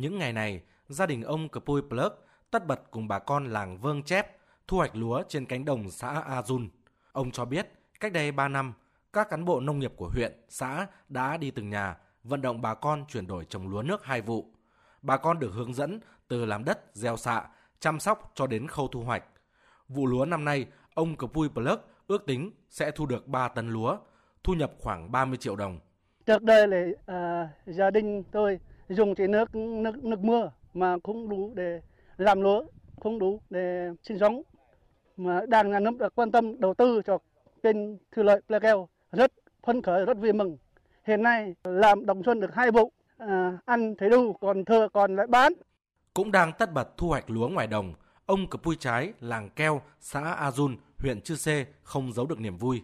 Những ngày này, gia đình ông Cpui Plug tất bật cùng bà con làng Vương Chép thu hoạch lúa trên cánh đồng xã A Ông cho biết, cách đây 3 năm, các cán bộ nông nghiệp của huyện, xã đã đi từng nhà vận động bà con chuyển đổi trồng lúa nước hai vụ. Bà con được hướng dẫn từ làm đất, gieo xạ, chăm sóc cho đến khâu thu hoạch. Vụ lúa năm nay, ông Cpui Plug ước tính sẽ thu được 3 tấn lúa, thu nhập khoảng 30 triệu đồng. Trước đây là uh, gia đình tôi dùng chỉ nước nước nước mưa mà không đủ để làm lúa, không đủ để sinh sống. Mà đảng nhà nước đã quan tâm đầu tư cho kênh thủy lợi Plekeo rất phấn khởi, rất vui mừng. Hiện nay làm đồng xuân được hai vụ, à, ăn thấy đủ, còn thừa còn lại bán. Cũng đang tất bật thu hoạch lúa ngoài đồng, ông Cpui Trái, làng Keo, xã A Dun, huyện Chư Sê không giấu được niềm vui.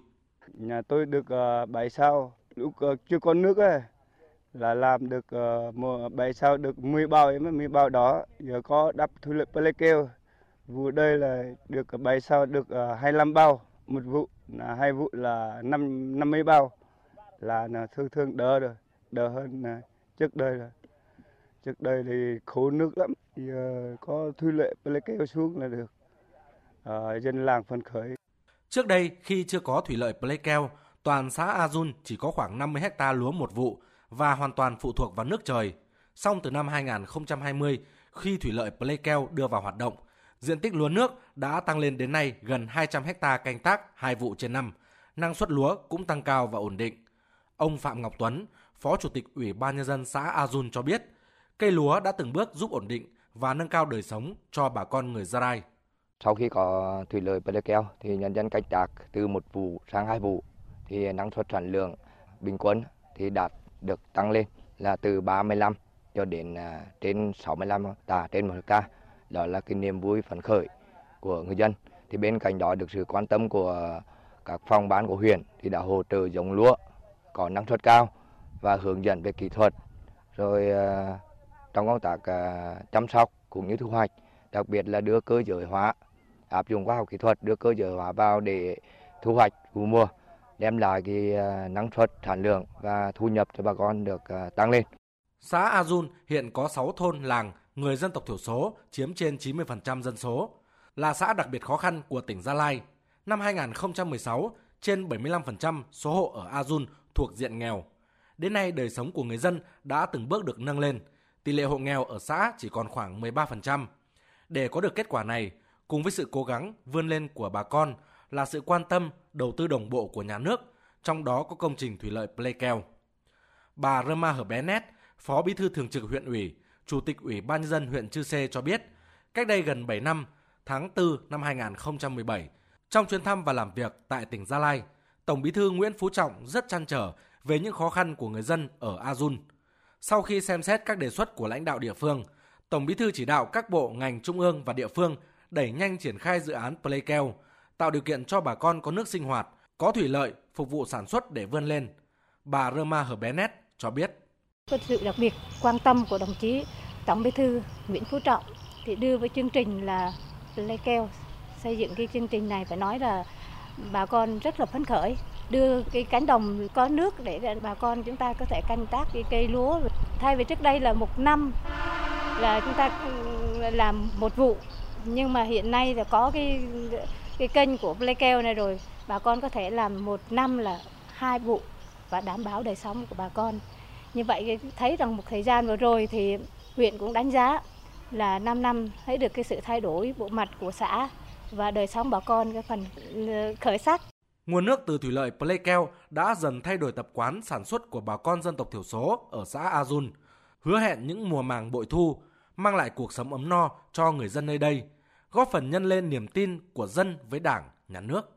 Nhà tôi được uh, 7 sao, lúc uh, chưa có nước ấy, là làm được uh, bảy sao được 10 bao em 10 bao đó, giờ có đắp thu lợi Plekeo. Vụ đây là được ờ, bảy sao được uh, 25 bao, một vụ là hai vụ là năm 50 bao là, là thương thương đỡ rồi, đỡ hơn uh, trước đây rồi. Trước đây thì khổ nước lắm, giờ có thu lợi Plekeo xuống là được. Uh, dân làng phấn khởi. Trước đây, khi chưa có thủy lợi Plekeo, toàn xã Azun chỉ có khoảng 50 hecta lúa một vụ và hoàn toàn phụ thuộc vào nước trời. Song từ năm 2020, khi thủy lợi Plekeo đưa vào hoạt động, diện tích lúa nước đã tăng lên đến nay gần 200 hecta canh tác hai vụ trên năm. Năng suất lúa cũng tăng cao và ổn định. Ông Phạm Ngọc Tuấn, Phó Chủ tịch Ủy ban Nhân dân xã Azun cho biết, cây lúa đã từng bước giúp ổn định và nâng cao đời sống cho bà con người Gia Rai. Sau khi có thủy lợi Plekeo thì nhân dân canh tác từ một vụ sang hai vụ thì năng suất sản lượng bình quân thì đạt được tăng lên là từ 35 cho đến à, trên 65 tạ trên một hecta. Đó là cái niềm vui phấn khởi của người dân. Thì bên cạnh đó được sự quan tâm của các phòng ban của huyện thì đã hỗ trợ giống lúa có năng suất cao và hướng dẫn về kỹ thuật rồi à, trong công tác à, chăm sóc cũng như thu hoạch, đặc biệt là đưa cơ giới hóa, áp dụng khoa học kỹ thuật, đưa cơ giới hóa vào để thu hoạch vụ mùa đem lại cái ờ, năng suất sản lượng và thu nhập cho bà con được ờ, tăng lên. Xã Azun hiện có 6 thôn làng người dân tộc thiểu số chiếm trên 90% dân số, là xã đặc biệt khó khăn của tỉnh Gia Lai. Năm 2016, trên 75% số hộ ở Azun thuộc diện nghèo. Đến nay đời sống của người dân đã từng bước được nâng lên, tỷ lệ hộ nghèo ở xã chỉ còn khoảng 13%. Để có được kết quả này, cùng với sự cố gắng vươn lên của bà con là sự quan tâm, đầu tư đồng bộ của nhà nước, trong đó có công trình thủy lợi Plekeo. Bà Rama Hở Bé Nét, Phó Bí thư Thường trực huyện ủy, Chủ tịch Ủy ban nhân dân huyện Chư Sê cho biết, cách đây gần 7 năm, tháng 4 năm 2017, trong chuyến thăm và làm việc tại tỉnh Gia Lai, Tổng Bí thư Nguyễn Phú Trọng rất chăn trở về những khó khăn của người dân ở Azun. Sau khi xem xét các đề xuất của lãnh đạo địa phương, Tổng Bí thư chỉ đạo các bộ, ngành trung ương và địa phương đẩy nhanh triển khai dự án Playkeo, tạo điều kiện cho bà con có nước sinh hoạt, có thủy lợi phục vụ sản xuất để vươn lên. Bà Roma Hở Bé Nét cho biết. Có sự đặc biệt quan tâm của đồng chí Tổng Bí thư Nguyễn Phú Trọng thì đưa với chương trình là Playkeo xây dựng cái chương trình này phải nói là bà con rất là phấn khởi đưa cái cánh đồng có nước để bà con chúng ta có thể canh tác cái cây lúa thay vì trước đây là một năm là chúng ta ừ, làm một vụ nhưng mà hiện nay là có cái cái kênh của Playkeo này rồi. Bà con có thể làm một năm là hai vụ và đảm bảo đời sống của bà con. Như vậy thấy rằng một thời gian vừa rồi thì huyện cũng đánh giá là 5 năm thấy được cái sự thay đổi bộ mặt của xã và đời sống bà con cái phần ờ, khởi sắc. Nguồn nước từ thủy lợi Playkeo đã dần thay đổi tập quán sản xuất của bà con dân tộc thiểu số ở xã Azun, hứa hẹn những mùa màng bội thu, mang lại cuộc sống ấm no cho người dân nơi đây, góp phần nhân lên niềm tin của dân với Đảng, Nhà nước.